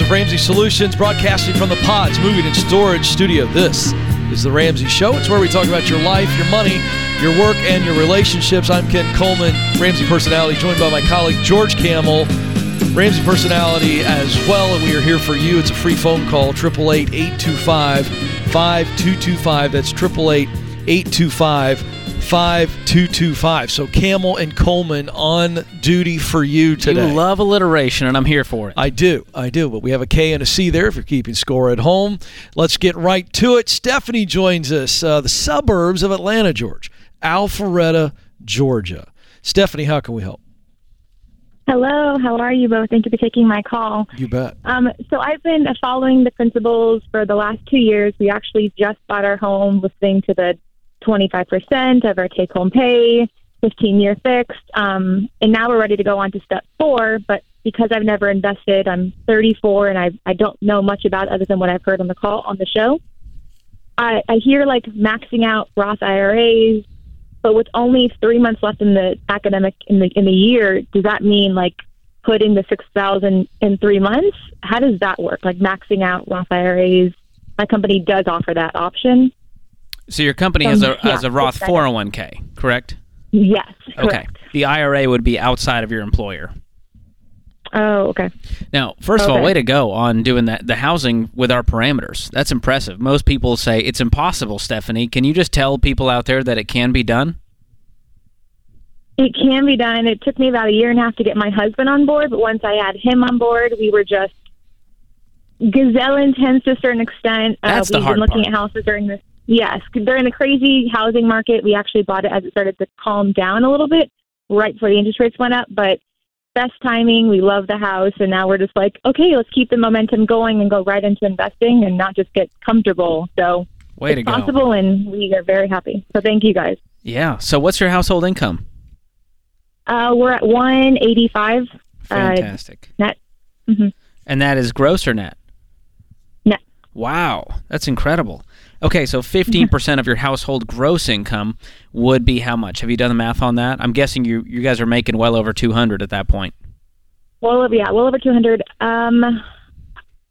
of Ramsey Solutions, broadcasting from the PODS Moving and Storage Studio. This is the Ramsey Show. It's where we talk about your life, your money, your work, and your relationships. I'm Ken Coleman, Ramsey personality, joined by my colleague George Kamel, Ramsey personality as well, and we are here for you. It's a free phone call, 888 825 5225. That's 888 825 5225. So Kamel and Coleman on duty for you today. You love alliteration, and I'm here for it. I do. I do. But we have a K and a C there if you're keeping score at home. Let's get right to it. Stephanie joins us, uh, the suburbs of Atlanta, George, Alpharetta, Georgia. Stephanie, how can we help? Hello, how are you both? Thank you for taking my call. You bet. Um, so I've been following the principles for the last two years. We actually just bought our home listening to the 25% of our take home pay, 15 year fixed. Um, and now we're ready to go on to step four. But because I've never invested, I'm 34 and I, I don't know much about other than what I've heard on the call on the show. I, I hear like maxing out Roth IRAs, but with only three months left in the academic in the in the year, does that mean like putting the six thousand in three months? How does that work? Like maxing out Roth IRAs? My company does offer that option. So your company has a has a Roth 401k, correct? Yes. Okay. The IRA would be outside of your employer. Oh, okay. Now, first of all, way to go on doing that the housing with our parameters. That's impressive. Most people say it's impossible, Stephanie. Can you just tell people out there that it can be done? It can be done. It took me about a year and a half to get my husband on board, but once I had him on board, we were just gazelle intense to a certain extent. That's uh, the we've hard been looking part. at houses during this. Yes, during the crazy housing market, we actually bought it as it started to calm down a little bit, right before the interest rates went up. But best timing. We love the house, and now we're just like, okay, let's keep the momentum going and go right into investing and not just get comfortable. So Way it's go. possible, and we are very happy. So thank you guys. Yeah. So what's your household income? Uh, we're at one eighty five. Fantastic. net. Mhm. And that is gross or net? Wow, that's incredible. Okay, so 15% of your household gross income would be how much? Have you done the math on that? I'm guessing you you guys are making well over 200 at that point. Well, over- yeah, well over 200. Um,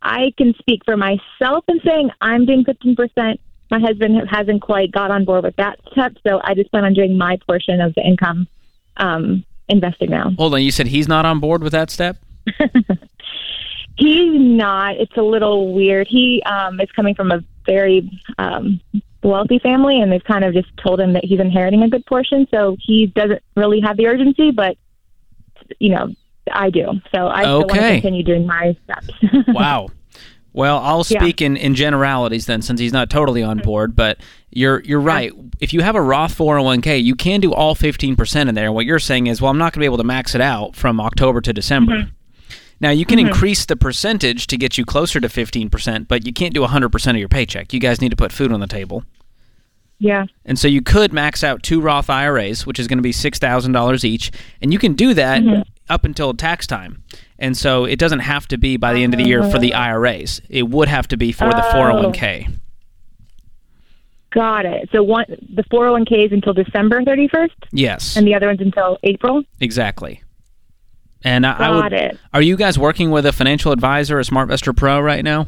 I can speak for myself in saying I'm doing 15%. My husband hasn't quite got on board with that step, so I just plan on doing my portion of the income um, investing now. Hold on, you said he's not on board with that step? He's not. It's a little weird. He um, is coming from a very um, wealthy family, and they've kind of just told him that he's inheriting a good portion, so he doesn't really have the urgency, but, you know, I do. So I still want to continue doing my steps. Wow. Well, I'll Yeah. speak in, in generalities then, since he's not totally on board. But you're you're right. If you have a Roth 401k, you can do all 15% in there. What you're saying is, well, I'm not going to be able to max it out from October to December. Now you can mm-hmm. increase the percentage to get you closer to 15%, but you can't do 100% of your paycheck. You guys need to put food on the table. Yeah. And so you could max out two Roth IRAs, which is going to be $6,000 each, and you can do that mm-hmm. up until tax time. And so it doesn't have to be by the end of the year for the uh-huh. IRAs. It would have to be for the Oh. 401k. Got it. So one, the 401k is until December 31st, Yes, and the other one's until April. exactly. And I, I Got would, it. Are you guys working with a financial advisor, a SmartVestor Pro, right now?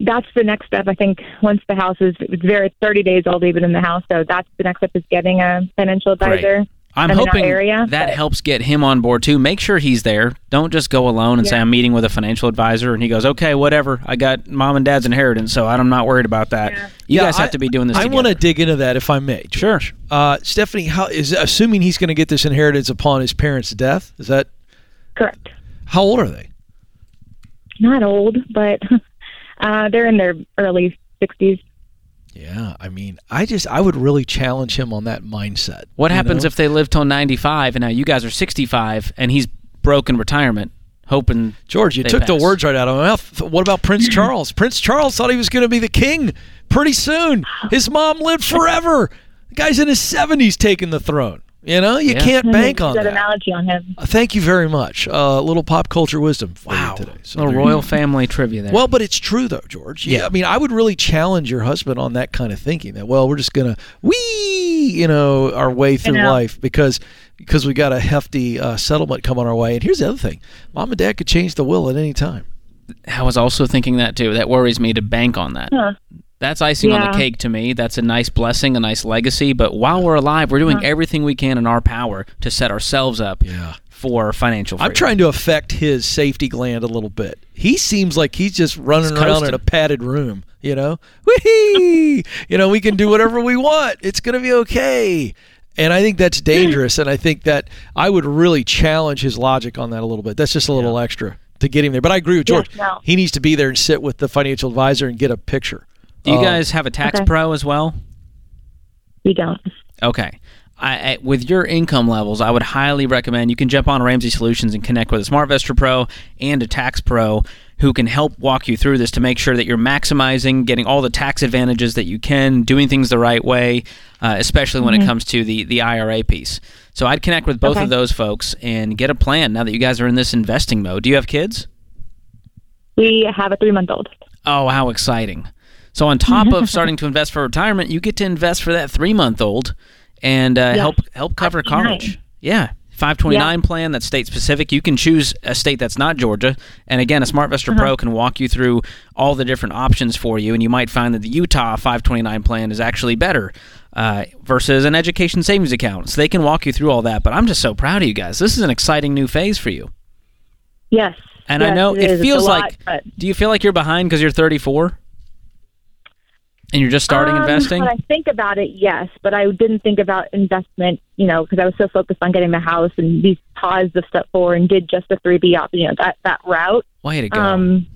That's the next step. I think once the house is it's very 30 days old even in the house, so that's the next step is getting a financial advisor. I'm in our hoping area, that but- helps get him on board too. Make sure he's there. Don't just go alone and say I'm meeting with a financial advisor and he goes, "Okay, whatever. I got mom and dad's inheritance, so I'm not worried about that." Yeah. You Yeah, guys have I- to be doing this. I want to dig into that if I may. Sure. Uh, Stephanie, how is assuming he's going to get this inheritance upon his parents' death? Is that Correct. how old are they? Not old, but uh, they're in their early 60s. Yeah, I mean, I just I would really challenge him on that mindset. What happens know? if they live till 95 and now you guys are 65 and he's broken retirement, hoping George, you took the words right out of my mouth. What about Prince Charles? Prince Charles thought he was going to be the king pretty soon. His mom lived forever. The guy's in his 70s taking the throne. You know, you Yeah. can't bank on that that. analogy on him. Uh, Thank you very much. A uh, little pop culture wisdom for Wow. you today. So little there you royal family trivia there. Well, but it's true though, George. Yeah, Yeah. I mean, I would really challenge your husband on that kind of thinking. That well, we're just gonna wee, you know, our way through life because because we got a hefty uh, settlement coming our way. And here's the other thing: mom and dad could change the will at any time. I was also thinking that too. That worries me to bank on that. Huh. That's icing on the cake to me. That's a nice blessing, a nice legacy. But while we're alive, we're doing uh-huh. everything we can in our power to set ourselves up Yeah. for financial freedom. I'm trying to affect his safety gland a little bit. He seems like he's just running He's around coasting. in a padded room, you know? Whee! you know, we can do whatever we want. It's going to be okay. And I think that's dangerous. and I think that I would really challenge his logic on that a little bit. That's just a little extra to get him there. But I agree with Yes, George. no. He needs to be there and sit with the financial advisor and get a picture. Do you Uh, guys have a tax Okay. pro as well? We don't. Okay. I, I, with your income levels, I would highly recommend you can jump on Ramsey Solutions and connect with a Smart SmartVestor Pro and a Tax Pro who can help walk you through this to make sure that you're maximizing, getting all the tax advantages that you can, doing things the right way, uh, especially when it comes to the, the IRA piece. So I'd connect with both Okay. of those folks and get a plan now that you guys are in this investing mode. Do you have kids? We have a three month old. Oh, how exciting. So, on top of starting to invest for retirement, you get to invest for that three month old and uh, help help cover college. Yeah. 529 plan that's state specific. You can choose a state that's not Georgia. And again, a SmartVestor Pro can walk you through all the different options for you. And you might find that the Utah 529 plan is actually better uh, versus an education savings account. So they can walk you through all that. But I'm just so proud of you guys. This is an exciting new phase for you. Yes. And I know it it, is. It's a feels lot, like. but- Do you feel like you're behind because you're 34? And you're just starting Um, investing? When I think about it, yes, but I didn't think about investment, you know, because I was so focused on getting the house and these paused the step forward and did just the three B op, you know, that that route. Way to go. Um,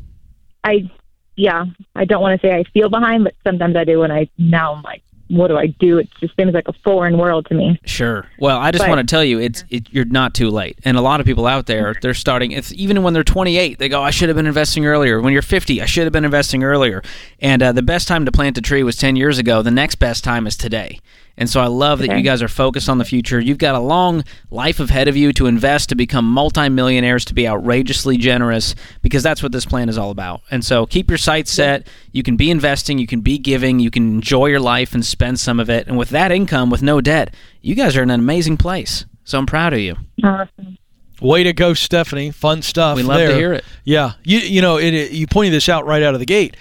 I, yeah, I don't want to say I feel behind, but sometimes I do, and I now I'm like, what do I do? It just seems like a foreign world to me. Sure. Well, I just But- want to tell you, it's it, you're not too late. And a lot of people out there, they're starting. It's even when they're 28, they go, "I should have been investing earlier." When you're 50, I should have been investing earlier. And uh, the best time to plant a tree was 10 years ago. The next best time is today. And so I love that you guys are focused on the future. You've got a long life ahead of you to invest, to become multimillionaires, to be outrageously generous, because that's what this plan is all about. And so keep your sights set. You can be investing, you can be giving, you can enjoy your life and spend some of it. And with that income, with no debt, you guys are in an amazing place. So I'm proud of you. Awesome. Way to go, Stephanie. Fun stuff. We love to hear it. Yeah, you you know it, it- You pointed this out right out of the gate.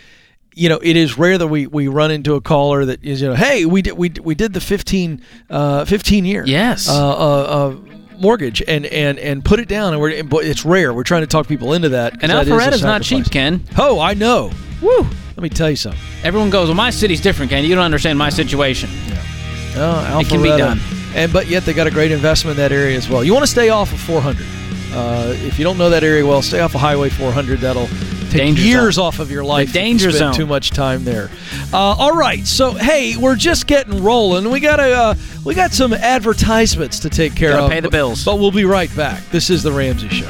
You know, it is rare that we, we run into a caller that is you know, hey, we did we, we did the 15, uh, 15 year Yes. uh, uh, uh, mortgage and, and and put it down and we're but it's rare. We're trying to talk people into that. And that is not cheap. Ken. Oh, I know. Woo! Let me tell you something. Everyone goes, well, my city's different, Ken. You don't understand my situation. Yeah. Oh, It can be done. And but yet they got a great investment in that area as well. You want to stay off of 400. Uh, if you don't know that area well, stay off of Highway 400. That'll take Danger years zone. off of your life. if you danger spend zone. Too much time there. Uh, all right. So hey, we're just getting rolling. We got a uh, we got some advertisements to take care Gotta of. pay the bills. But we'll be right back. This is the Ramsey Show.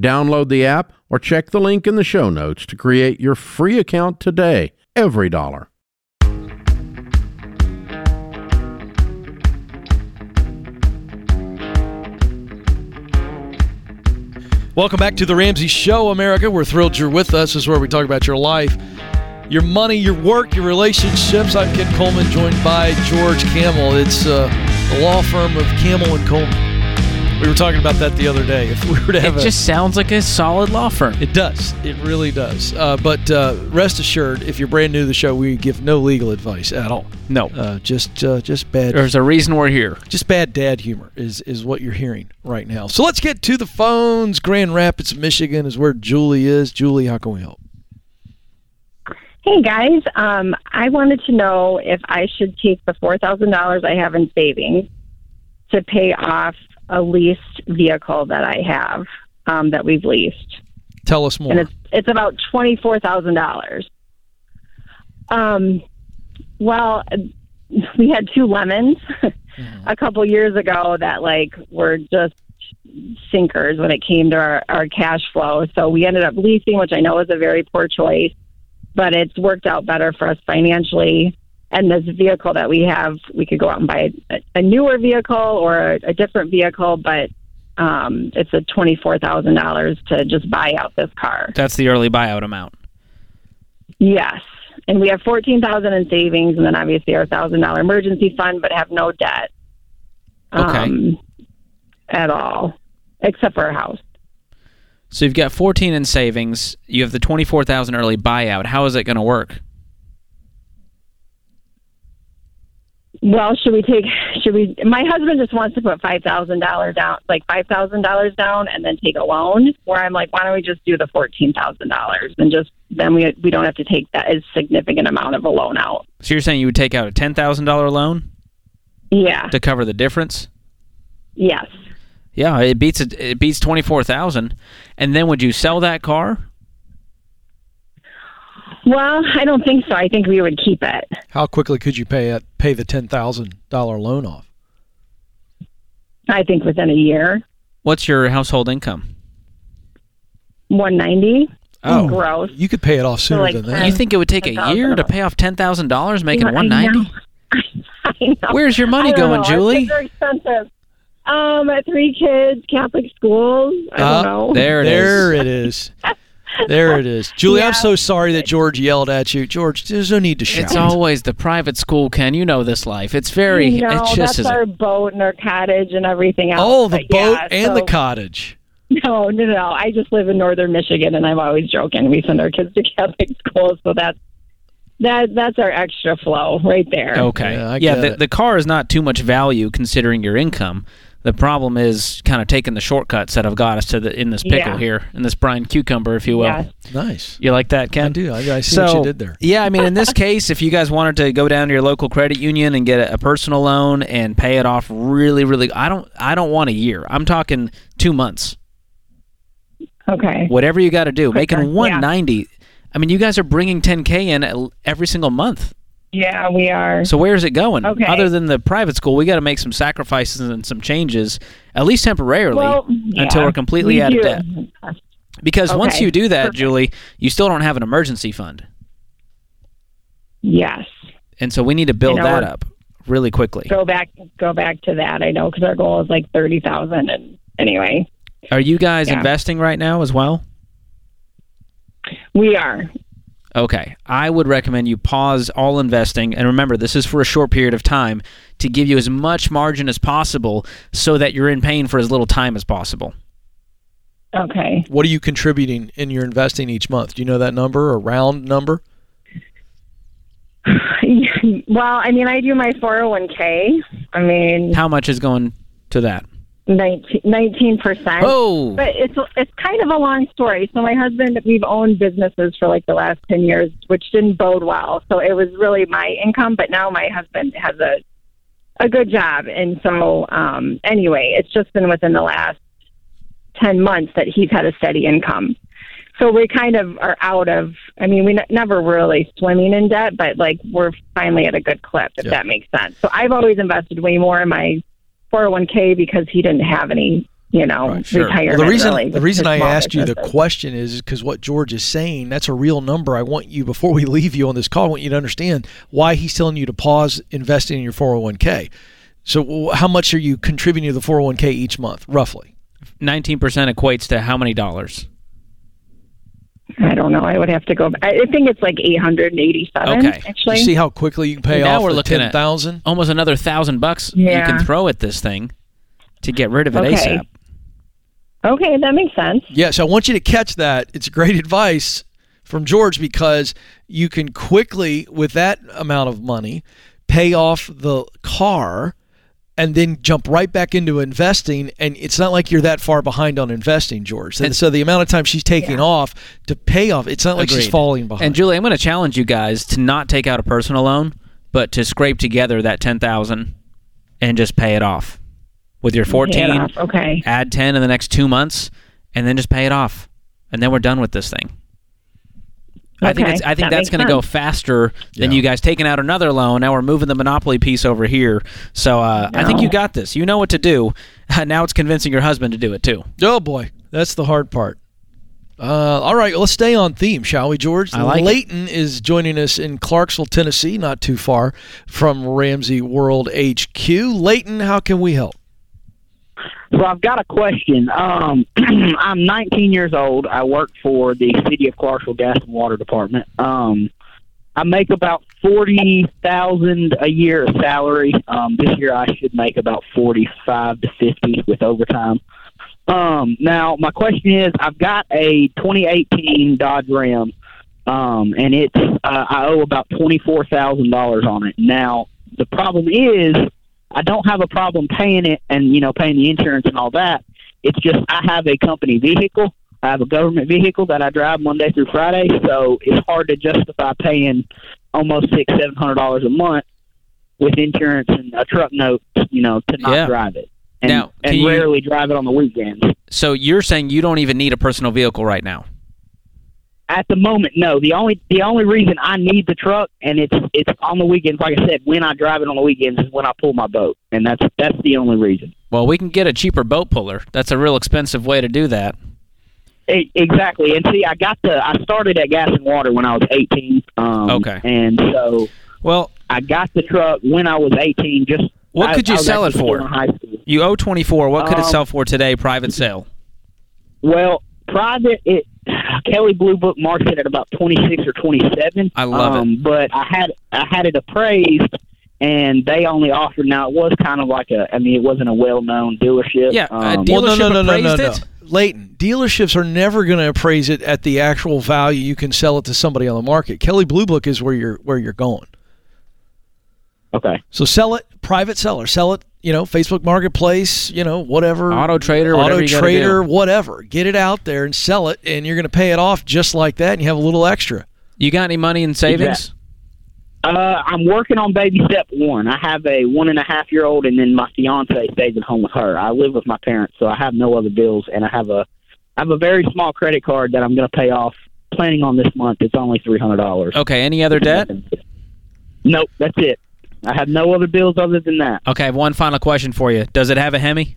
Download the app or check the link in the show notes to create your free account today. EveryDollar. Welcome back to the Ramsey Show, America. We're thrilled you're with us. This is where we talk about your life, your money, your work, your relationships. I'm Ken Coleman, joined by George Kamel. It's uh, the law firm of Kamel and Coleman. We were talking about that the other day. If we were to have It a, just sounds like a solid law firm. it does. It really does. Uh, but uh, rest assured, if you're brand new to the show, we give no legal advice at all. No. Uh, just uh, just bad There's a reason we're here. just bad dad humor is is what you're hearing right now. So let's get to the phones. Grand Rapids, Michigan is where Julie is. Julie, how can we help? Hey guys, um, I wanted to know if I should take the four thousand dollars I have in savings to pay off a leased vehicle that I have um, that we've leased. Tell us more. and it's it's about twenty four thousand dollars. Um, well, we had two lemons a couple years ago that like were just sinkers when it came to our, our cash flow. So we ended up leasing, which I know is a very poor choice, but it's worked out better for us financially. And this vehicle that we have, we could go out and buy a, a newer vehicle or a, a different vehicle, but um, it's a twenty four thousand dollars to just buy out this car. That's the early buyout amount. Yes, and we have fourteen thousand in savings, and then obviously our thousand dollar emergency fund, but have no debt. Okay. Um, at all, except for our house. So you've got 14 in savings. You have the 24,000 early buyout. How is it going to work? Well, should we take? Should we? My husband just wants to put five thousand dollars down, like five thousand dollars down, and then take a loan. Where I'm like, why don't we just do the fourteen thousand dollars and just then we we don't have to take that as significant amount of a loan out. So you're saying you would take out a $10,000 loan Yeah. to cover the difference? Yes. Yeah, it beats it, it beats 24,000. And then would you sell that car? Well, I don't think so. I think we would keep it. How quickly could you pay it, pay the ten thousand dollar loan off? I think within a year, What's your household income? one ninety. Oh. gross. You could pay it off sooner like than ten- that. You think it would take a $10,000. year to pay off $10,000 making I 190? know. I know. Where's your money going, know. Julie? Our kids are expensive. Um, three kids, Catholic schools. I don't know. There it is. there it is. There it is. Julie, I'm so sorry that George yelled at you. George, there's no need to shout. It's always the private school, Ken. You know this life. It's very. No, it's just that's our boat and our cottage and everything else. oh, the But boat yeah, and the cottage. No, no, no. I just live in northern Michigan, and I'm always joking. We send our kids to Catholic schools, so that's that. That's our extra flow right there. Okay. Yeah, Yeah, the, it. the car is not too much value considering your income. The problem is kind of taking the shortcuts that have got us to the in this pickle Yeah. here, in this brine cucumber, if you will. Yes. Nice. You like that, Ken? I do. I, I see so, what you did there. Yeah, I mean, in this case, if you guys wanted to go down to your local credit union and get a, a personal loan and pay it off really, really, I don't, I don't want a year. I'm talking two months. Okay. Whatever you got to do, Quicker, making yeah. 190. I mean, you guys are bringing 10k in every single month. Yeah, we are. So where's it going? Okay. Other than the private school, we got to make some sacrifices and some changes, at least temporarily, well, until we're completely we out of debt. Because once you do that, perfect. Julie, you still don't have an emergency fund, Yes. and so we need to build know, that up really quickly. Go back. Go back to that. I know because our goal is like thirty thousand. And anyway, Are you guys Yeah. investing right now as well? we are. Okay. I would recommend you pause all investing. And remember, this is for a short period of time to give you as much margin as possible so that you're in pain for as little time as possible. Okay. What are you contributing in your investing each month? Do you know that number, a round number? well, I mean, I do my four hundred one k. I mean, How much is going to that? 19 percent. Oh, But it's it's kind of a long story. So my husband, we've owned businesses for like the last ten years, which didn't bode well. So it was really my income, but now my husband has a a good job, and so um, anyway, it's just been within the last ten months that he's had a steady income. So we kind of are out of. I mean, we n- never really swimming in debt, but like we're finally at a good clip, if Yeah. that makes sense. So I've always invested way more in my 401k because he didn't have any, you know, Right, sure. retirement. Well, the reason really, the reason I small asked you the question is because what George is saying that's a real number. I want you before we leave you on this call. I want you to understand why he's telling you to pause investing in your 401k. So, how much are you contributing to the 401k each month, roughly? 19% equates to how many dollars? I don't know. I would have to go. I I think it's like 887. Okay. Actually, You see how quickly you can pay Now off we're the looking at- ten thousand. Almost another thousand bucks yeah. you can throw at this thing to get rid of it Okay. ASAP. okay, that makes sense. Yes, I want you to catch that. It's great advice from George because you can quickly, with that amount of money, pay off the car and then jump right back into investing. And it's not like you're that far behind on investing, George. And And- so the amount of time she's taking off to pay off, it's not like she's falling behind. And Julie, I'm going to challenge you guys to not take out a personal loan, but to scrape together that 10,000 and just pay it off with your 14. Okay. Add 10 in the next 2 months and then just pay it off. and then we're done with this thing. I think Okay, it's, I think that that's going to go faster than Yeah. you guys taking out another loan. Now we're moving the monopoly piece over here. So uh, I think you got this. You know what to do. now it's convincing your husband to do it too. Oh boy, that's the hard part. Uh, all right, let's stay on theme, shall we, George? I like it. Leighton is joining us in Clarksville, Tennessee, not too far from Ramsey World HQ. Leighton, how can we help? So I've got a question. Um, I'm 19 years old. I work for the City of Clarksville Gas and Water Department. Um, I make about forty thousand a year salary. Um, this year I should make about forty-five to fifty with overtime. Um, now my question is, I've got a 2018 Dodge Ram, um, and it's uh, I owe about twenty-four thousand dollars on it. Now the problem is I don't have a problem paying it and you know paying the insurance and all that. It's just I have a company vehicle. I have a government vehicle that I drive Monday through Friday, so it's hard to justify paying almost six, seven hundred dollars a month with insurance and a truck note, you know, to not Yeah. drive it. And, Now, and you- rarely drive it on the weekends. So you're saying you don't even need a personal vehicle right now? At the moment, no. The only the only reason I need the truck and it's it's on the weekends, like I said, when I drive it on the weekends is when I pull my boat, and that's that's the only reason. Well, we can get a cheaper boat puller. That's a real expensive way to do that. E- Exactly, and see, I got the. I started at Gas and Water when I was eighteen. Um, Okay. and so Well, I got the truck when I was eighteen. Just What I- could you sell it for? You owe 24. What could it Um, sell for today? Private sale. Well, private it. Kelley Blue Book marks it at about twenty six or twenty seven. I love um, But I had I had it appraised, and they only offered. Now it was kind of like a. I mean, it wasn't a well known dealership. Yeah, uh, Um, deal- Well, no, no, no, no, no, appraised no. it? Leighton, dealerships are never going to appraise it at the actual value you can sell it to somebody on the market. Kelley Blue Book is where you're where you're going. okay. So sell it, private seller, sell it. You know, Facebook Marketplace. You know, whatever. Auto Trader, whatever Auto you Trader, do. whatever. Get it out there and sell it, and you're going to pay it off just like that, and you have a little extra. You got any money in savings? Exact- Uh, I'm working on baby step one. I have a one and a half year old, and then my fiance stays at home with her. I live with my parents, so I have no other bills, and I have a I have a very small credit card that I'm going to pay off. Planning on this month, it's only three hundred dollars. Okay. Any other debt? Nope, that's it. I have no other bills other than that. Okay. I have one final question for you. Does it have a Hemi?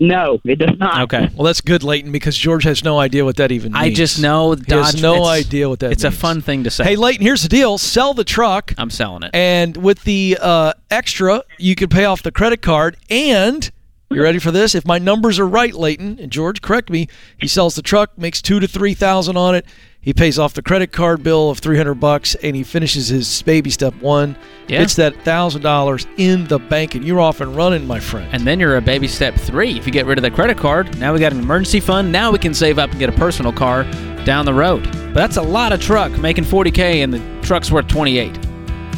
No, it does not. Okay. Well, that's good, Leighton, because George has no idea what that even means. I just know He has no it's- idea what that It's means. a fun thing to say. Hey, Leighton, here's the deal: sell the truck, I'm selling it. and with the uh, extra, you can pay off the credit card. And you ready for this? If my numbers are right, Leighton and George, correct me. He sells the truck, makes two to three thousand on it. He pays off the credit card bill of three hundred bucks, and he finishes his baby step one. Yeah. Gets that thousand dollars in the bank, and you're off and running, my friend. And then you're a baby step three. If you get rid of the credit card, now we got an emergency fund. Now we can save up and get a personal car down the road. But that's a lot of truck making 40k, and the truck's worth 28.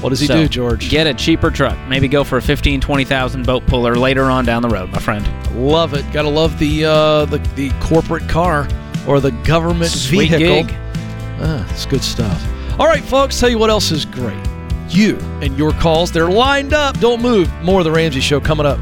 what does he So, do, George? Get a cheaper truck. Maybe go for a 15, 20,000 boat puller later on down the road, my friend. Love it. Gotta love the uh, the the corporate car or the government Sweet vehicle. gig. Ah, it's good stuff. All right, folks. Tell you what else is great. You and your calls. They're lined up. Don't move. More of the Ramsey Show coming up.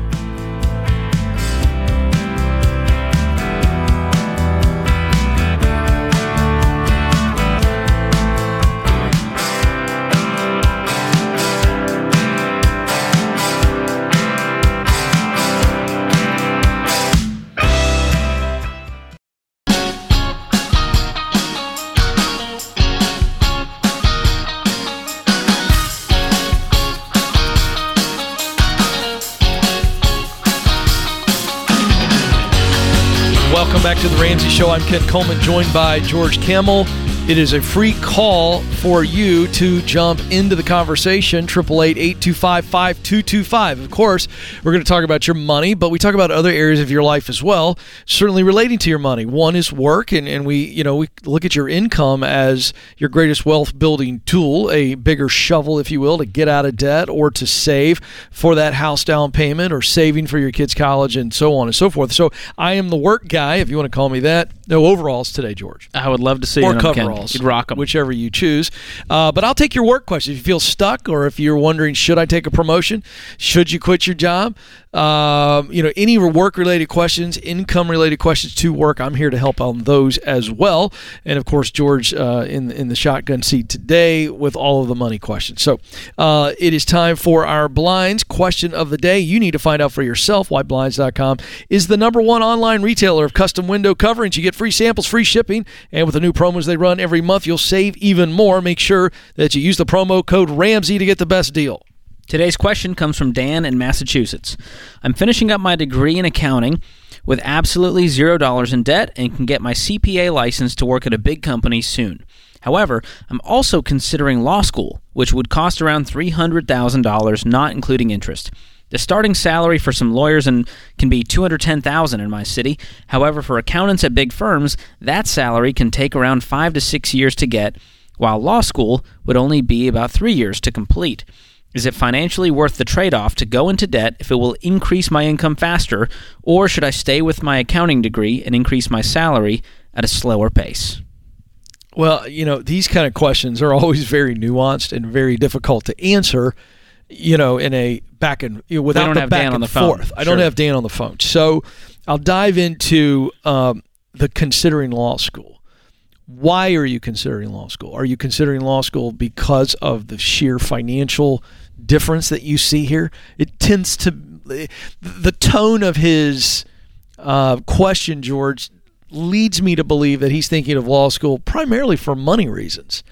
Show. I'm Ken Coleman, joined by George Kamel. It is a free call for you to jump into the conversation. 888-825-5225. Of course, we're going to talk about your money, but we talk about other areas of your life as well, certainly relating to your money. One is work, and, and we, you know, we look at your income as your greatest wealth building tool, a bigger shovel, if you will, to get out of debt or to save for that house down payment or saving for your kids' college and so on and so forth. So I am the work guy, if you want to call me that. No overalls today, George I would love to see or them, coveralls. You'd rock 'em. Whichever you choose. Uh, but I'll take your work questions. If you feel stuck or if you're wondering, should I take a promotion? Should you quit your job? Um, you know, any work related questions, income related questions to work, I'm here to help on those as well. And of course, George uh, in in the shotgun seat today with all of the money questions. So uh, it is time for our blinds question of the day. You need to find out for yourself why blinds.com is the number one online retailer of custom window coverings. You get free samples, free shipping, and with the new promos they run every month, you'll save even more. Make sure that you use the promo code Ramsey to get the best deal. Today's question comes from Dan in Massachusetts. I'm finishing up my degree in accounting with absolutely zero dollars in debt and can get my CPA license to work at a big company soon. However, I'm also considering law school, which would cost around $300,000 not including interest. The starting salary for some lawyers can be 210,000 in my city. However, for accountants at big firms, that salary can take around 5 to 6 years to get, while law school would only be about 3 years to complete. Is it financially worth the trade off to go into debt if it will increase my income faster, or should I stay with my accounting degree and increase my salary at a slower pace? Well, you know, these kind of questions are always very nuanced and very difficult to answer. You know, in a back and you know, without don't the have back Dan and on the phone. forth. I don't have Dan on the phone, so I'll dive into um, the considering law school. Why are you considering law school? Are you considering law school because of the sheer financial difference that you see here? It tends to the tone of his uh, question, George, leads me to believe that he's thinking of law school primarily for money reasons.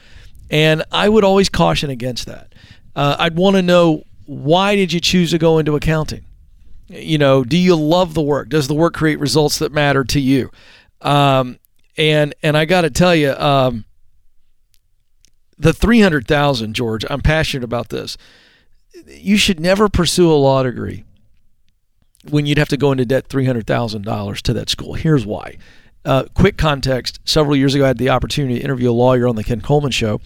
And I would always caution against that. Uh, I'd want to know why did you choose to go into accounting? You know, do you love the work? Does the work create results that matter to you? Um, and and I got to tell you, um, the three hundred thousand, George. I'm passionate about this. You should never pursue a law degree when you'd have to go into debt three hundred thousand dollars to that school. Here's why. Uh, quick context: Several years ago, I had the opportunity to interview a lawyer on the Ken Coleman Show,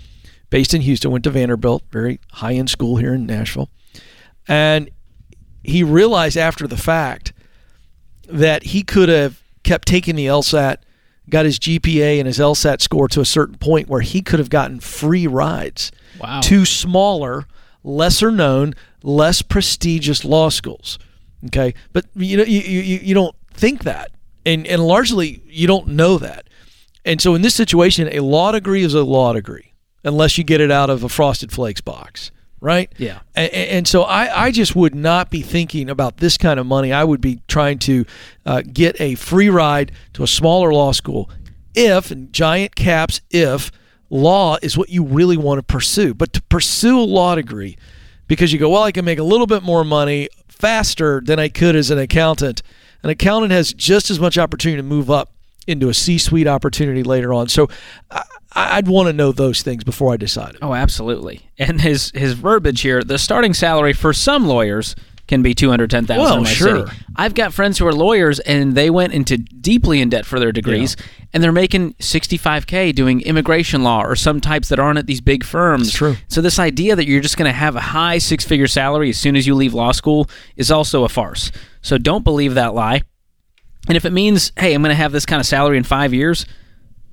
based in Houston. Went to Vanderbilt, very high-end school here in Nashville, and he realized after the fact that he could have kept taking the LSAT, got his GPA and his LSAT score to a certain point where he could have gotten free rides Wow. to smaller, lesser known, less prestigious law schools. Okay, but you know you you, you don't think that, and and largely you don't know that, and so in this situation, a law degree is a law degree unless you get it out of a Frosted Flakes box, right? Yeah. And, and so I, I just would not be thinking about this kind of money. I would be trying to uh, get a free ride to a smaller law school if, and giant caps, if law is what you really want to pursue. But to pursue a law degree because you go, well, I can make a little bit more money faster than I could as an accountant. An accountant has just as much opportunity to move up into a C suite opportunity later on. So I, I'd want to know those things before I decided. Oh, absolutely. And his his verbiage here: the starting salary for some lawyers can be two hundred ten thousand Well, sure. city. I've got friends who are lawyers, and they went into deeply in debt for their degrees, and they're making sixty five k doing immigration law or some types that aren't at these big firms. It's true. So this idea that you're just going to have a high six figure salary as soon as you leave law school is also a farce. So don't believe that lie. And if it means, hey, I'm going to have this kind of salary in five years,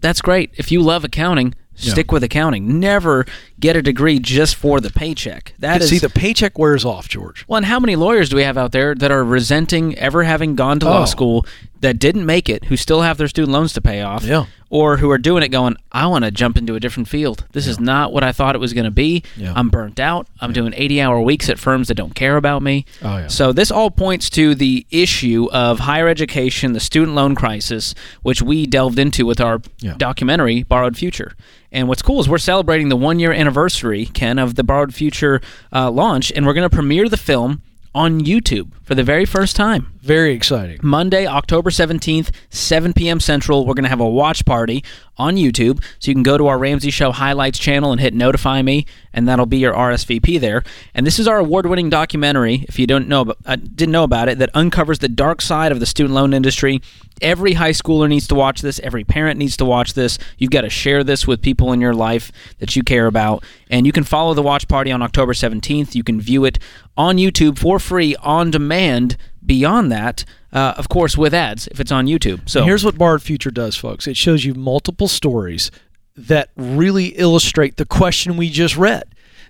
that's great. If you love accounting, stick with accounting. Never get a degree just for the paycheck. That is See, the paycheck wears off, George. well, and how many lawyers do we have out there that are resenting ever having gone to Oh. law school that didn't make it, who still have their student loans to pay off, Yeah. or who are doing it going, I want to jump into a different field. This is not what I thought it was going to be. Yeah. I'm burnt out. I'm doing 80 hour weeks at firms that don't care about me. Oh, yeah. So this all points to the issue of higher education, the student loan crisis, which we delved into with our Yeah. documentary, Borrowed Future. And what's cool is we're celebrating the one year anniversary, Ken, of the Borrowed Future uh, launch, and we're going to premiere the film on YouTube for the very first time. Very exciting. Monday, October 17th, 7 p.m. Central. We're going to have a watch party on YouTube. So you can go to our Ramsey Show highlights channel and hit notify me, and that'll be your RSVP there. And this is our award winning documentary, if you don't know, about- uh, didn't know about it, that uncovers the dark side of the student loan industry. Every high schooler needs to watch this. Every parent needs to watch this. You've got to share this with people in your life that you care about. And you can follow the watch party on October 17th. You can view it on YouTube for free on demand. Beyond that, uh, of course, with ads if it's on YouTube. So Here's what Borrowed Future does, folks. It shows you multiple stories that really illustrate the question we just read.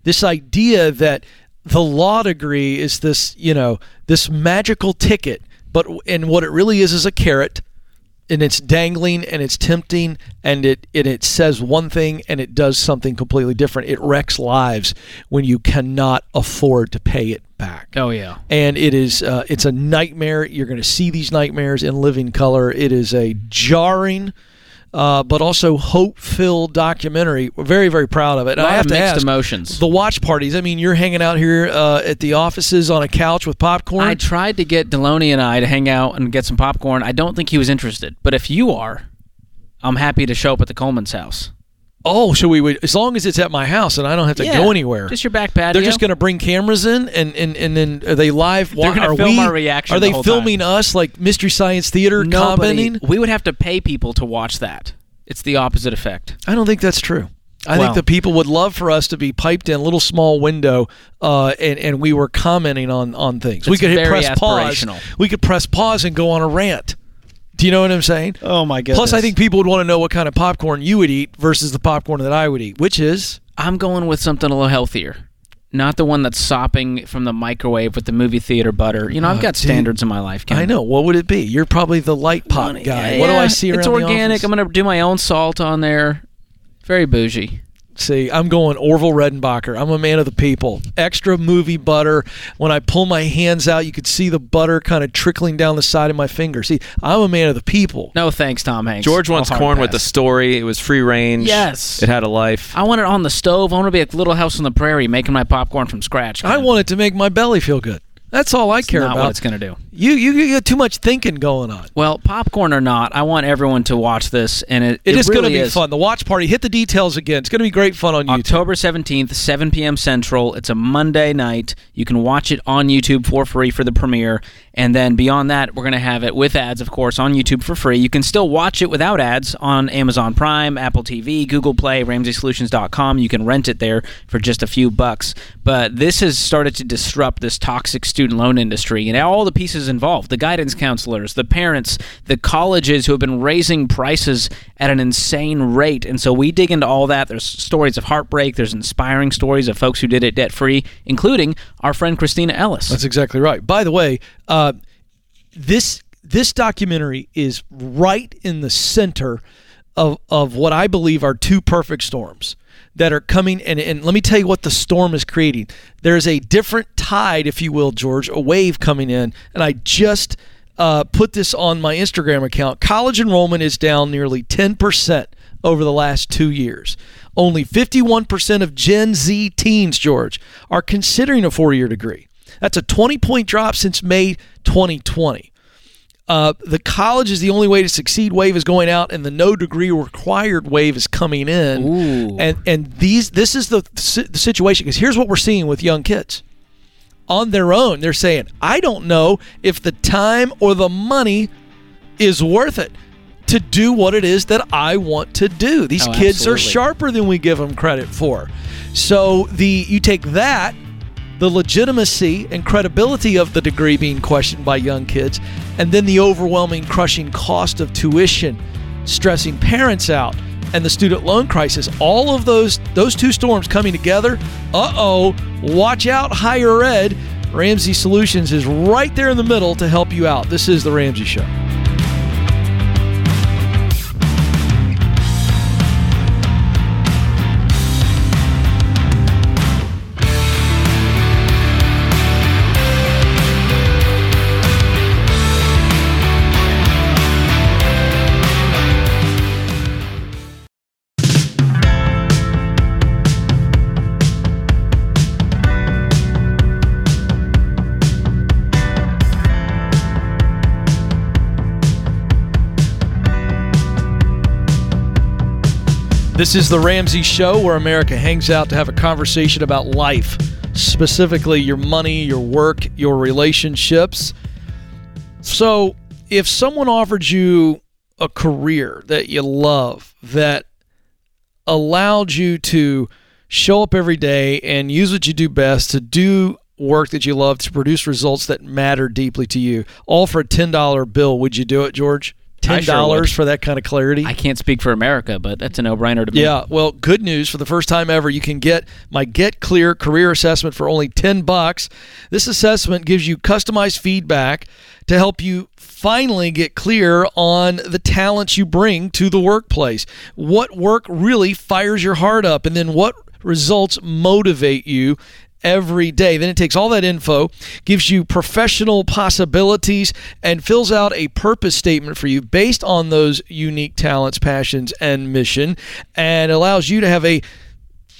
This idea that the law degree is this, you know, this magical ticket, but and what it really is is a carrot and it's dangling and it's tempting and it and it says one thing and it does something completely different. It wrecks lives when you cannot afford to pay it back. Oh yeah. And it is uh, it's a nightmare. You're going to see these nightmares in living color. It is a jarring uh, but also hope-filled documentary. We're very, very proud of it. I have of to mixed ask, emotions. the watch parties. I mean, you're hanging out here uh, at the offices on a couch with popcorn. I tried to get Delony and I to hang out and get some popcorn. I don't think he was interested. But if you are, I'm happy to show up at the Coleman's house. Oh, so we would as long as it's at my house and I don't have to Yeah, go anywhere. Just your back patio. They're just going to bring cameras in, and, and, and then are they live? They're gonna film we, our reaction Are the they whole filming us like Mystery Science Theater Nobody. commenting? We would have to pay people to watch that. It's the opposite effect. I don't think that's true. I think the people would love for us to be piped in a little small window, uh, and and we were commenting on on things. we could hit press pause. We could press pause and go on a rant. Do you know what I'm saying? Oh my goodness. Plus, I think people would want to know what kind of popcorn you would eat versus the popcorn that I would eat, which is I'm going with something a little healthier. Not the one that's sopping from the microwave with the movie theater butter. You know, I've Oh, got dude. standards in my life. Ken. I know. What would it be? You're probably the light pot guy. what do I see around It's organic. office? I'm going to do my own salt on there. Very bougie. See, I'm going Orville Redenbacher. I'm a man of the people. Extra movie butter. When I pull my hands out, you could see the butter kind of trickling down the side of my finger. See, I'm a man of the people. No thanks, Tom Hanks. George wants I'll hard corn with the story. It was free range. Yes. It had a life. I want it on the stove. I want to be a little house on the prairie making my popcorn from scratch. I want it to make my belly feel good. That's all I care not about. what it's going to do. You, you you got too much thinking going on. Well, popcorn or not, I want everyone to watch this, and it, It is going to be is. fun. The watch party. Hit the details again. It's going to be great fun on YouTube. October 17th, 7 p.m. Central. It's a Monday night. You can watch it on YouTube for free for the premiere. And then beyond that, we're going to have it with ads, of course, on YouTube for free. You can still watch it without ads on Amazon Prime, Apple TV, Google Play, RamseySolutions.com. You can rent it there for just a few bucks. But this has started to disrupt this toxic student loan industry and all the pieces involved the guidance counselors, the parents, the colleges who have been raising prices at an insane rate. And so we dig into all that. There's stories of heartbreak, there's inspiring stories of folks who did it debt free, including our friend Christina Ellis. That's exactly right. By the way, uh, this this documentary is right in the center of of what I believe are two perfect storms that are coming. And, and let me tell you what the storm is creating. There's a different tide, if you will, George, a wave coming in, and I just uh, put this on my Instagram account. College enrollment is down nearly ten percent over the last two years. Only 51% of Gen Z teens, George, are considering a four year degree. That's a 20 point drop since May 2020. Uh, the college is the only way to succeed wave is going out, and the no degree required wave is coming in. Ooh. And and these this is the, the situation because here's what we're seeing with young kids. On their own, they're saying, "I don't know if the time or the money is worth it to do what it is that I want to do." These Oh, kids are sharper than we give them credit for. So the you take that the legitimacy and credibility of the degree being questioned by young kids, and then the overwhelming, crushing cost of tuition, stressing parents out, and the student loan crisis. All of those those two storms coming together. Uh oh! Watch out, higher ed. Ramsey Solutions is right there in the middle to help you out. This is the Ramsey Show. This is the Ramsey Show where America hangs out to have a conversation about life, specifically your money, your work, your relationships. So, if someone offered you a career that you love, that allowed you to show up every day and use what you do best to do work that you love to produce results that matter deeply to you, all for a $10 bill, would you do it, George? Ten sure dollars would. for that kind of clarity. I can't speak for America, but that's a no-brainer to me. Yeah, well, good news for the first time ever, you can get my Get Clear career assessment for only 10 bucks. This assessment gives you customized feedback to help you finally get clear on the talents you bring to the workplace. What work really fires your heart up and then what results motivate you every day. Then it takes all that info, gives you professional possibilities, and fills out a purpose statement for you based on those unique talents, passions, and mission, and allows you to have a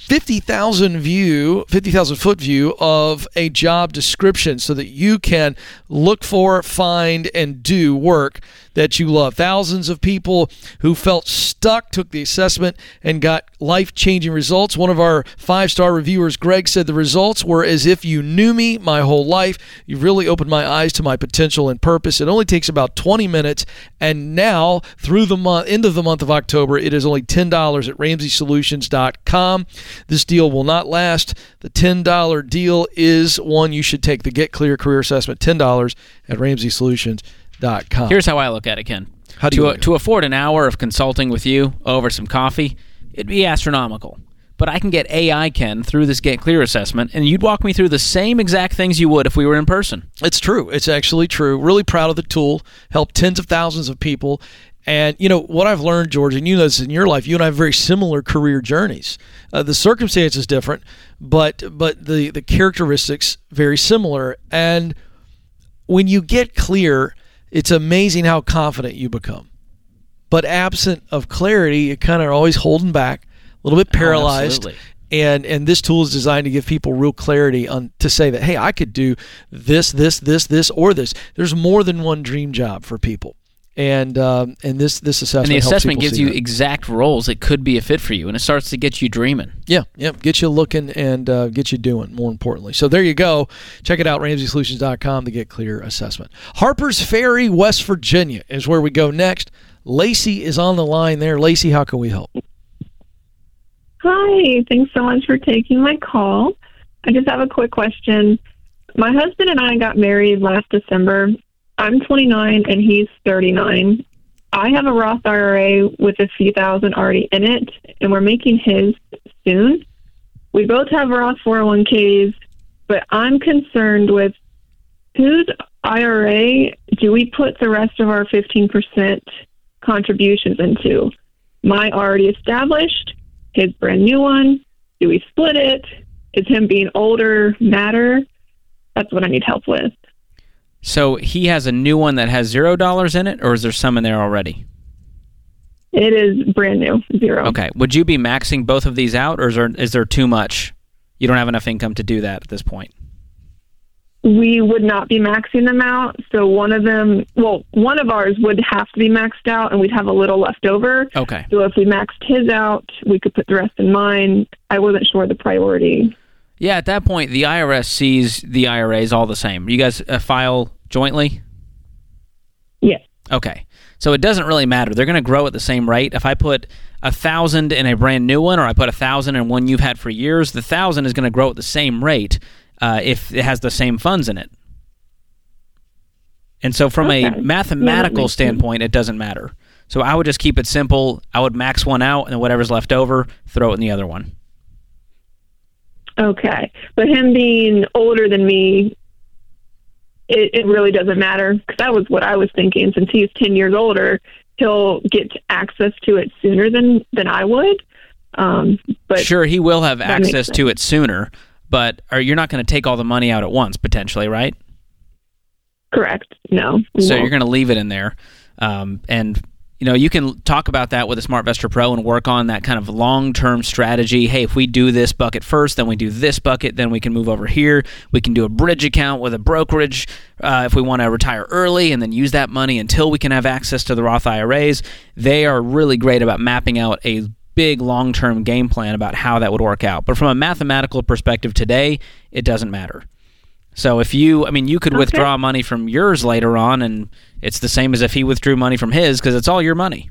50,000 view, 50,000 foot view of a job description so that you can look for, find, and do work that you love. Thousands of people who felt stuck took the assessment and got life changing results. One of our five star reviewers, Greg, said the results were as if you knew me my whole life. You really opened my eyes to my potential and purpose. It only takes about 20 minutes. And now, through the month, end of the month of October, it is only $10 at RamseySolutions.com. This deal will not last. The $10 deal is one you should take the Get Clear Career Assessment, $10 at RamseySolutions.com. Here's how I look at it, Ken. How do you to, look at to afford an hour of consulting with you over some coffee, it'd be astronomical. But I can get AI Ken through this Get Clear assessment, and you'd walk me through the same exact things you would if we were in person. It's true. It's actually true. Really proud of the tool. Helped tens of thousands of people. And you know what I've learned, George, and you know this in your life. You and I have very similar career journeys. Uh, the circumstances different, but but the the characteristics very similar. And when you get clear, it's amazing how confident you become. But absent of clarity, you kind of are always holding back, a little bit paralyzed. absolutely. and and this tool is designed to give people real clarity on to say that hey, I could do this, this, this, this, or this. There's more than one dream job for people. And um, and this this assessment And the assessment people gives you that. exact roles that could be a fit for you, and it starts to get you dreaming. Yeah, yeah. Get you looking and uh, get you doing, more importantly. So there you go. Check it out, RamseySolutions.com to get clear assessment. Harper's Ferry, West Virginia is where we go next. Lacey is on the line there. Lacey, how can we help? Hi, thanks so much for taking my call. I just have a quick question. My husband and I got married last December. I'm 29 and he's 39. I have a Roth IRA with a few thousand already in it, and we're making his soon. We both have Roth 401ks, but I'm concerned with whose IRA do we put the rest of our 15% contributions into? My already established, his brand new one? Do we split it? Is him being older matter? That's what I need help with. So he has a new one that has zero dollars in it, or is there some in there already? It is brand new, zero. Okay. Would you be maxing both of these out, or is there is there too much? You don't have enough income to do that at this point. We would not be maxing them out. So one of them, well, one of ours would have to be maxed out, and we'd have a little left over. Okay. So if we maxed his out, we could put the rest in mine. I wasn't sure the priority. Yeah, at that point, the IRS sees the IRAs all the same. You guys uh, file jointly? Yes. Okay. So it doesn't really matter. They're going to grow at the same rate. If I put a thousand in a brand new one, or I put a thousand in one you've had for years, the thousand is going to grow at the same rate uh, if it has the same funds in it. And so, from Okay. a Yeah, mathematical sense. standpoint, it doesn't matter. So I would just keep it simple. I would max one out, and then whatever's left over, throw it in the other one. Okay. But him being older than me, it, it really doesn't matter because that was what I was thinking. Since he's 10 years older, he'll get access to it sooner than, than I would. Um, but sure, he will have access to it sooner, but are you're not going to take all the money out at once potentially, right? correct. No. So won't. you're going to leave it in there, um, and you know you can talk about that with a SmartVestor Pro and work on that kind of long-term strategy. Hey, if we do this bucket first, then we do this bucket, then we can move over here. We can do a bridge account with a brokerage uh, if we want to retire early, and then use that money until we can have access to the Roth IRAs. They are really great about mapping out a big long-term game plan about how that would work out. But from a mathematical perspective today, it doesn't matter. So if you, I mean, you could Okay. withdraw money from yours later on, and it's the same as if he withdrew money from his because it's all your money.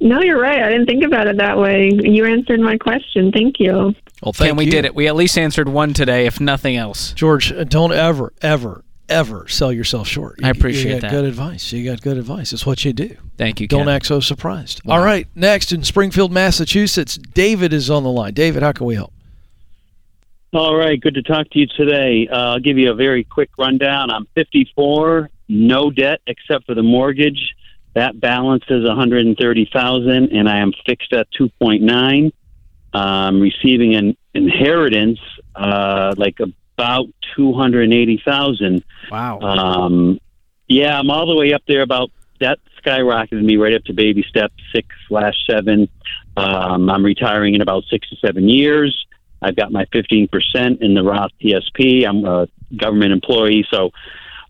No, you're right. I didn't think about it that way. You answered my question. Thank you. Well, thank and we you. did it. We at least answered one today, if nothing else. George, uh, don't ever, ever, ever sell yourself short. You, I appreciate you got that. Good advice. You got good advice. It's what you do. Thank you. Don't Ken. act so surprised. All right. Next in Springfield, Massachusetts, David is on the line. David, how can we help? All right, good to talk to you today. Uh, I'll give you a very quick rundown. I'm 54, no debt except for the mortgage. That balance is 130,000, and I am fixed at 2.9. I'm receiving an inheritance, uh, like about 280,000. Wow. Um, yeah, I'm all the way up there. About that skyrocketed me right up to baby step six slash seven. Um, I'm retiring in about six to seven years. I've got my 15% in the Roth TSP. I'm a government employee, so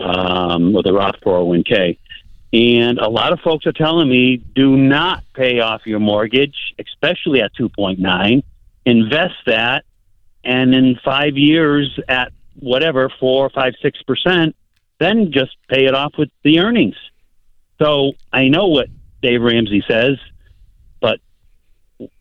um, with a Roth 401k. And a lot of folks are telling me do not pay off your mortgage, especially at 2.9. Invest that, and in five years at whatever four, five, six percent, then just pay it off with the earnings. So I know what Dave Ramsey says, but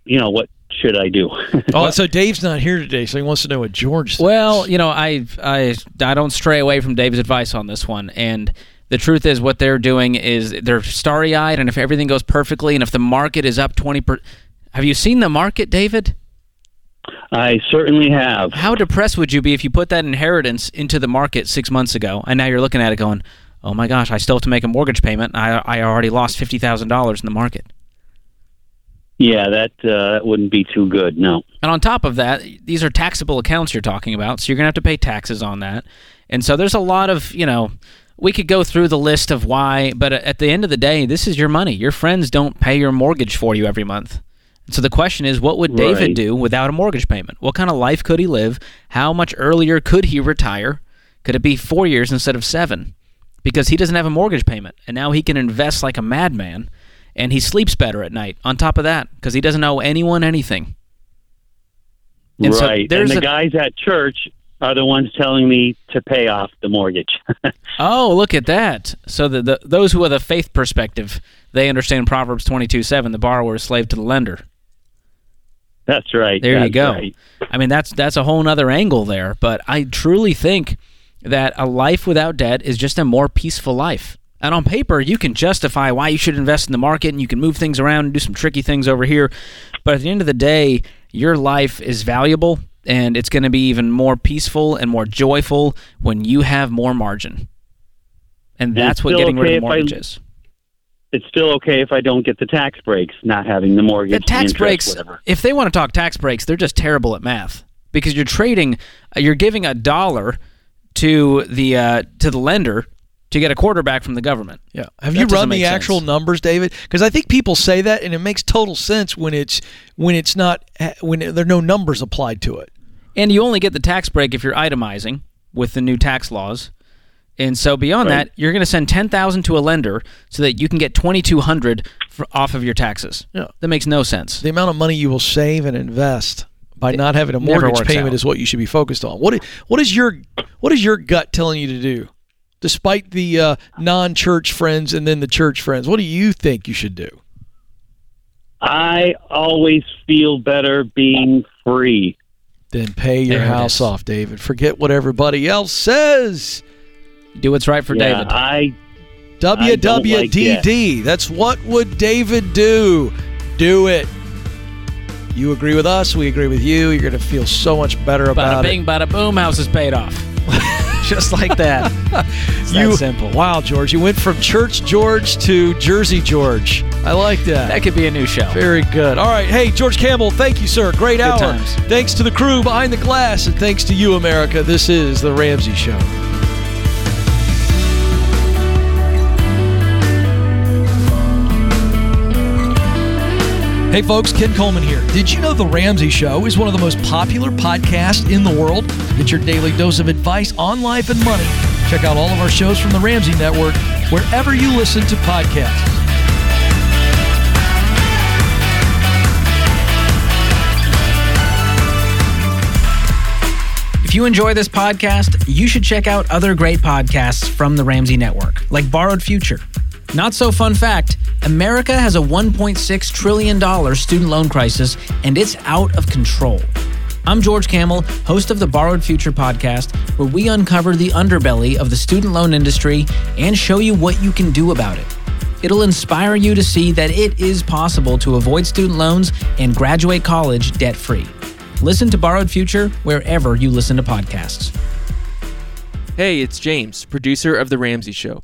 you know what should I do? Oh, so Dave's not here today, so he wants to know what George says. Well, you know, I I I don't stray away from Dave's advice on this one, and the truth is, what they're doing is they're starry eyed, and if everything goes perfectly, and if the market is up twenty per, have you seen the market, David? I certainly have. How depressed would you be if you put that inheritance into the market six months ago, and now you're looking at it going, "Oh my gosh, I still have to make a mortgage payment. I I already lost fifty thousand dollars in the market." Yeah, that uh, that wouldn't be too good. No. And on top of that, these are taxable accounts you're talking about, so you're going to have to pay taxes on that. And so there's a lot of, you know, we could go through the list of why, but at the end of the day, this is your money. Your friends don't pay your mortgage for you every month. So the question is, what would David Right. do without a mortgage payment? What kind of life could he live? How much earlier could he retire? Could it be four years instead of seven? Because he doesn't have a mortgage payment, and now he can invest like a madman, and he sleeps better at night. On top of that, because he doesn't owe anyone anything. And so right. there's and the a- guys at church are the ones telling me to pay off the mortgage. Oh, look at that! So the, the those who have the faith perspective, they understand Proverbs twenty two seven. The borrower is slave to the lender. That's right. There you go. right. I mean, that's that's a whole other angle there. But I truly think that a life without debt is just a more peaceful life. And on paper, you can justify why you should invest in the market, and you can move things around and do some tricky things over here. But at the end of the day, your life is valuable, and it's going to be even more peaceful and more joyful when you have more margin. And that's what getting rid of the I- mortgage is. It's still okay if I don't get the tax breaks, not having the mortgage, The tax interest, breaks, whatever. if they want to talk tax breaks, they're just terrible at math because you're trading, uh, you're giving a dollar to the uh, to the lender to get a quarterback from the government. Yeah. Have That you run the make sense. actual numbers, David? Because I think people say that, and it makes total sense when it's when it's not when there are no numbers applied to it. And you only get the tax break if you're itemizing with the new tax laws. And so beyond Right. that, you're going to send ten thousand to a lender so that you can get twenty two hundred off of your taxes. Yeah. That makes no sense. The amount of money you will save and invest by not having a mortgage payment out. is what you should be focused on. What is, what is your what is your gut telling you to do? Despite the uh, non-church friends and then the church friends, what do you think you should do? I always feel better being free. Then pay your There house off, David. Forget what everybody else says. Do what's right for yeah, David. I don't like WWDD. That's what would David do? Do it. You agree with us. We agree with you. You're going to feel so much better about it. Bada bing, bada boom, house is paid off. Just like that. It's. You that simple. Wow, George. You went from Church George to Jersey George. I like that. That could be a new show. Very good. All right. Hey, George Kamel, thank you, sir. Great hour. times. Thanks to the crew behind the glass, and thanks to you, America. This is The Ramsey Show. Hey folks, Ken Coleman here. Did you know The Ramsey Show is one of the most popular podcasts in the world? Get your daily dose of advice on life and money. Check out all of our shows from The Ramsey Network wherever you listen to podcasts. If you enjoy this podcast, you should check out other great podcasts from the Ramsey Network, like Borrowed Future. Not so fun fact America has a $1.6 trillion student loan crisis, and it's out of control. I'm George Kamel, host of the Borrowed Future podcast, where we uncover the underbelly of the student loan industry and show you what you can do about it. It'll inspire you to see that it is possible to avoid student loans and graduate college debt free. Listen to Borrowed Future wherever you listen to podcasts. Hey, it's James, producer of The Ramsey Show.